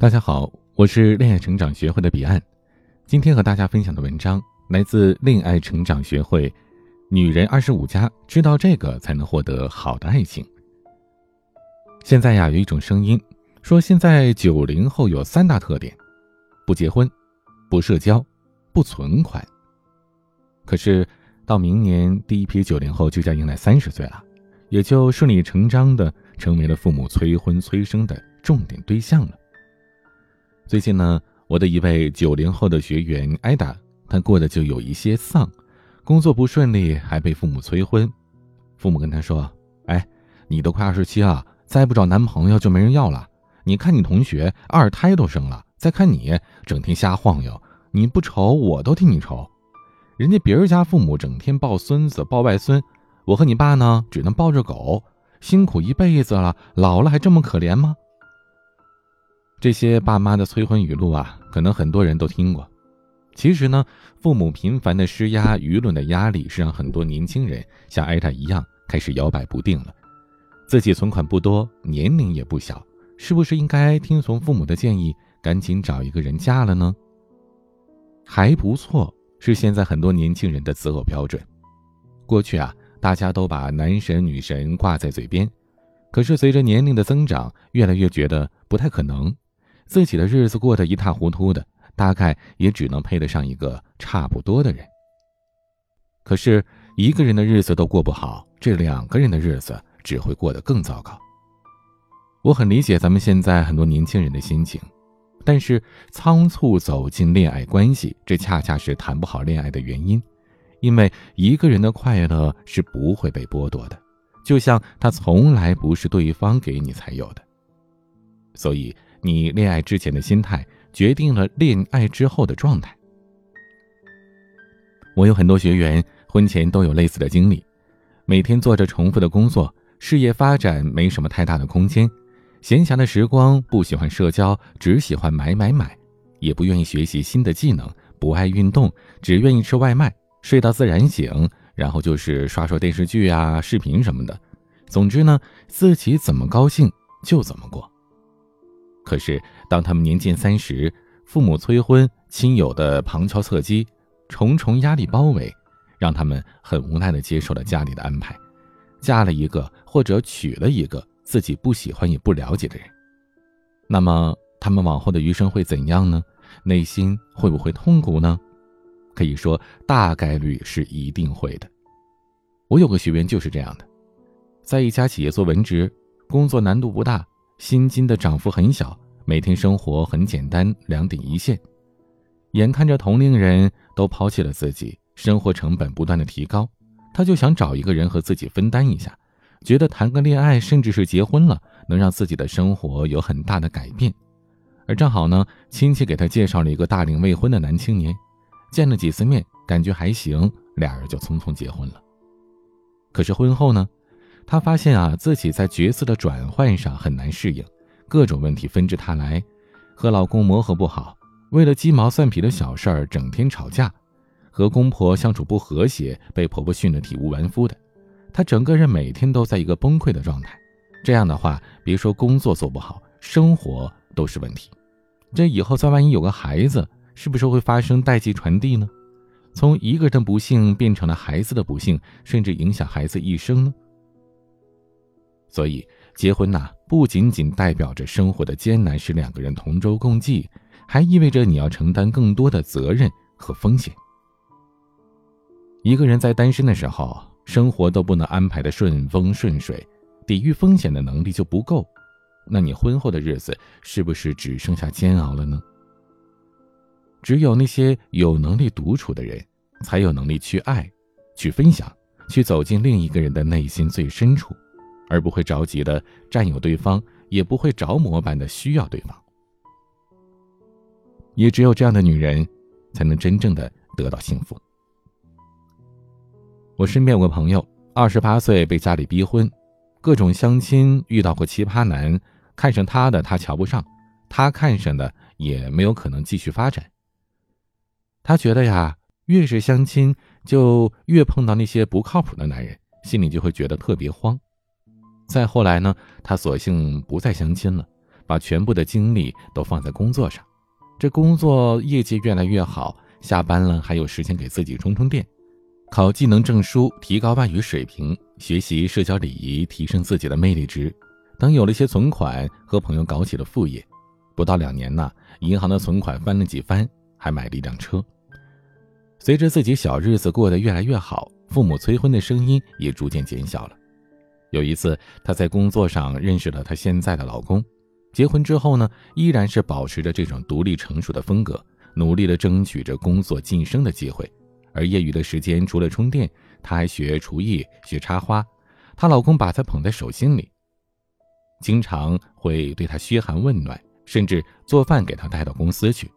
大家好，我是恋爱成长学会的彼岸。今天和大家分享的文章来自恋爱成长学会。女人二十五加，知道这个才能获得好的爱情。现在呀，有一种声音说，现在九零后有三大特点：不结婚、不社交、不存款。可是到明年，第一批九零后就将迎来三十岁了，也就顺理成章的成为了父母催婚催生的重点对象了。最近呢，我的一位九零后的学员艾达，她过得就有一些丧，工作不顺利，还被父母催婚。父母跟她说：“哎，你都快二十七了，再不找男朋友就没人要了。你看你同学二胎都生了，再看你整天瞎晃悠，你不愁我都替你愁。人家别人家父母整天抱孙子抱外孙，我和你爸呢，只能抱着狗，辛苦一辈子了，老了还这么可怜吗？”这些爸妈的催婚语录啊，可能很多人都听过。其实呢，父母频繁的施压，舆论的压力是让很多年轻人像艾塔一样开始摇摆不定了。自己存款不多，年龄也不小，是不是应该听从父母的建议，赶紧找一个人嫁了呢？还不错，是现在很多年轻人的择偶标准。过去啊，大家都把男神女神挂在嘴边，可是随着年龄的增长，越来越觉得不太可能。自己的日子过得一塌糊涂的，大概也只能配得上一个差不多的人。可是，一个人的日子都过不好，这两个人的日子只会过得更糟糕。我很理解咱们现在很多年轻人的心情，但是仓促走进恋爱关系，这恰恰是谈不好恋爱的原因。因为一个人的快乐是不会被剥夺的，就像他从来不是对方给你才有的，所以。你恋爱之前的心态决定了恋爱之后的状态。我有很多学员婚前都有类似的经历，每天做着重复的工作，事业发展没什么太大的空间，闲暇的时光不喜欢社交，只喜欢买买买，也不愿意学习新的技能，不爱运动，只愿意吃外卖，睡到自然醒，然后就是刷刷电视剧啊、视频什么的。总之呢，自己怎么高兴就怎么过。可是，当他们年近三十，父母催婚，亲友的旁敲侧击，重重压力包围，让他们很无奈地接受了家里的安排，嫁了一个或者娶了一个自己不喜欢也不了解的人。那么，他们往后的余生会怎样呢？内心会不会痛苦呢？可以说，大概率是一定会的。我有个学员就是这样的，在一家企业做文职，工作难度不大。薪金的涨幅很小，每天生活很简单，两点一线。眼看着同龄人都抛弃了自己，生活成本不断的提高，他就想找一个人和自己分担一下，觉得谈个恋爱，甚至是结婚了，能让自己的生活有很大的改变。而正好呢，亲戚给他介绍了一个大龄未婚的男青年，见了几次面，感觉还行，俩人就匆匆结婚了。可是婚后呢？她发现啊，自己在角色的转换上很难适应，各种问题纷至沓来，和老公磨合不好，为了鸡毛蒜皮的小事儿整天吵架，和公婆相处不和谐，被婆婆训得体无完肤的，她整个人每天都在一个崩溃的状态。这样的话，别说工作做不好，生活都是问题。这以后再万一有个孩子，是不是会发生代际传递呢？从一个人的不幸变成了孩子的不幸，甚至影响孩子一生呢？所以，结婚呐，不仅仅代表着生活的艰难是两个人同舟共济，还意味着你要承担更多的责任和风险。一个人在单身的时候，生活都不能安排的顺风顺水，抵御风险的能力就不够，那你婚后的日子是不是只剩下煎熬了呢？只有那些有能力独处的人，才有能力去爱，去分享，去走进另一个人的内心最深处。而不会着急的占有对方，也不会着魔般的需要对方。也只有这样的女人，才能真正的得到幸福。我身边有个朋友，二十八岁被家里逼婚，各种相亲遇到过奇葩男，看上他的他瞧不上，他看上的也没有可能继续发展。他觉得呀，越是相亲，就越碰到那些不靠谱的男人，心里就会觉得特别慌。再后来呢，他索性不再相亲了，把全部的精力都放在工作上，这工作业绩越来越好，下班了还有时间给自己充充电，考技能证书，提高外语水平，学习社交礼仪，提升自己的魅力值。等有了些存款，和朋友搞起了副业，不到两年呢，银行的存款翻了几番，还买了一辆车。随着自己小日子过得越来越好，父母催婚的声音也逐渐减小了。有一次，她在工作上认识了她现在的老公。结婚之后呢，依然是保持着这种独立成熟的风格，努力的争取着工作晋升的机会。而业余的时间，除了充电，她还学厨艺、学插花。她老公把她捧在手心里，经常会对她嘘寒问暖，甚至做饭给她带到公司去。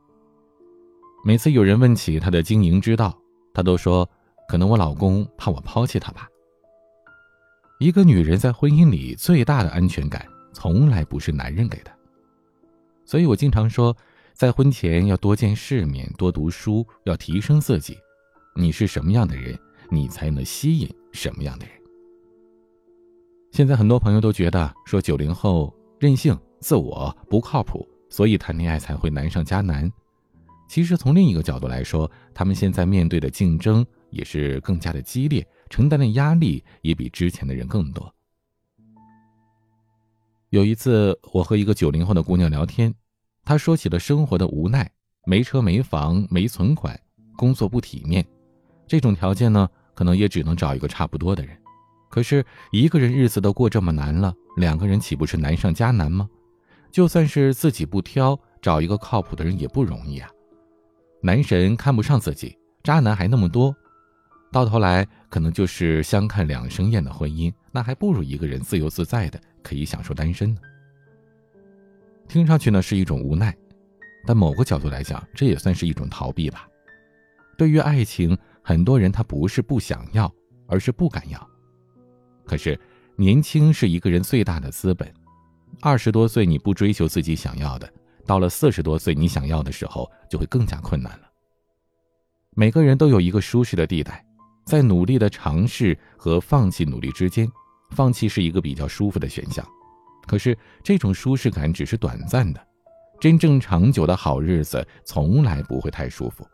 每次有人问起她的经营之道，她都说：“可能我老公怕我抛弃他吧。”一个女人在婚姻里最大的安全感，从来不是男人给的。所以我经常说，在婚前要多见世面，多读书，要提升自己。你是什么样的人，你才能吸引什么样的人。现在很多朋友都觉得说九零后任性、自我不靠谱，所以谈恋爱才会难上加难。其实从另一个角度来说，他们现在面对的竞争也是更加的激烈。承担的压力也比之前的人更多。有一次，我和一个九零后的姑娘聊天，她说起了生活的无奈：没车、没房、没存款，工作不体面，这种条件呢，可能也只能找一个差不多的人。可是，一个人日子都过这么难了，两个人岂不是难上加难吗？就算是自己不挑，找一个靠谱的人也不容易啊。男神看不上自己，渣男还那么多。到头来，可能就是相看两生厌的婚姻，那还不如一个人自由自在的可以享受单身呢。听上去呢是一种无奈，但某个角度来讲，这也算是一种逃避吧。对于爱情，很多人他不是不想要，而是不敢要。可是，年轻是一个人最大的资本。二十多岁你不追求自己想要的，到了四十多岁你想要的时候，就会更加困难了。每个人都有一个舒适的地带。在努力的尝试和放弃努力之间，放弃是一个比较舒服的选项。可是这种舒适感只是短暂的，真正长久的好日子从来不会太舒服。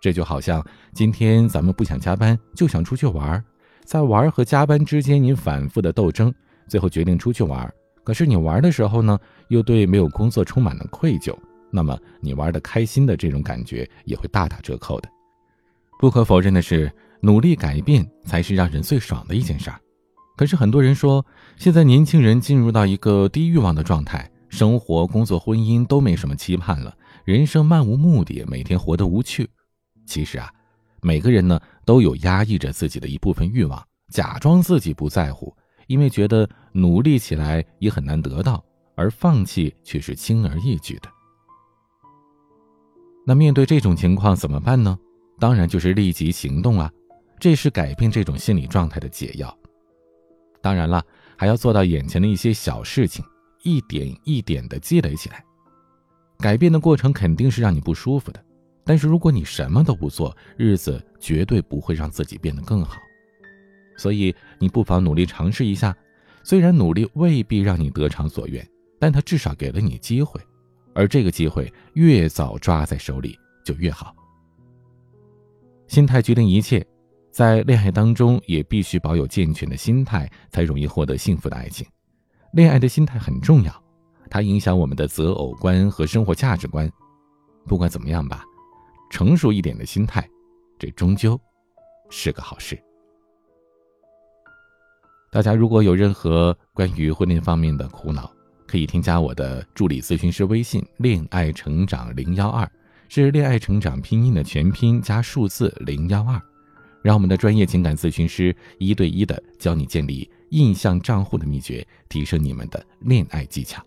这就好像今天咱们不想加班，就想出去玩，在玩和加班之间，你反复的斗争，最后决定出去玩。可是你玩的时候呢，又对没有工作充满了愧疚，那么你玩的开心的这种感觉也会大打折扣的。不可否认的是。努力改变才是让人最爽的一件事儿，可是很多人说，现在年轻人进入到一个低欲望的状态，生活、工作、婚姻都没什么期盼了，人生漫无目的，每天活得无趣。其实啊，每个人呢都有压抑着自己的一部分欲望，假装自己不在乎，因为觉得努力起来也很难得到，而放弃却是轻而易举的。那面对这种情况怎么办呢？当然就是立即行动啊！这是改变这种心理状态的解药。当然了，还要做到眼前的一些小事情，一点一点的积累起来。改变的过程肯定是让你不舒服的，但是如果你什么都不做，日子绝对不会让自己变得更好。所以你不妨努力尝试一下，虽然努力未必让你得偿所愿，但它至少给了你机会，而这个机会越早抓在手里就越好。心态决定一切。在恋爱当中，也必须保有健全的心态，才容易获得幸福的爱情。恋爱的心态很重要，它影响我们的择偶观和生活价值观。不管怎么样吧，成熟一点的心态，这终究是个好事。大家如果有任何关于婚恋方面的苦恼，可以添加我的助理咨询师微信“恋爱成长零幺二”，是恋爱成长拼音的全拼加数字零幺二。让我们的专业情感咨询师一对一的教你建立印象账户的秘诀，提升你们的恋爱技巧。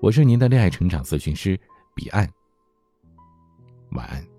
我是您的恋爱成长咨询师彼岸。晚安。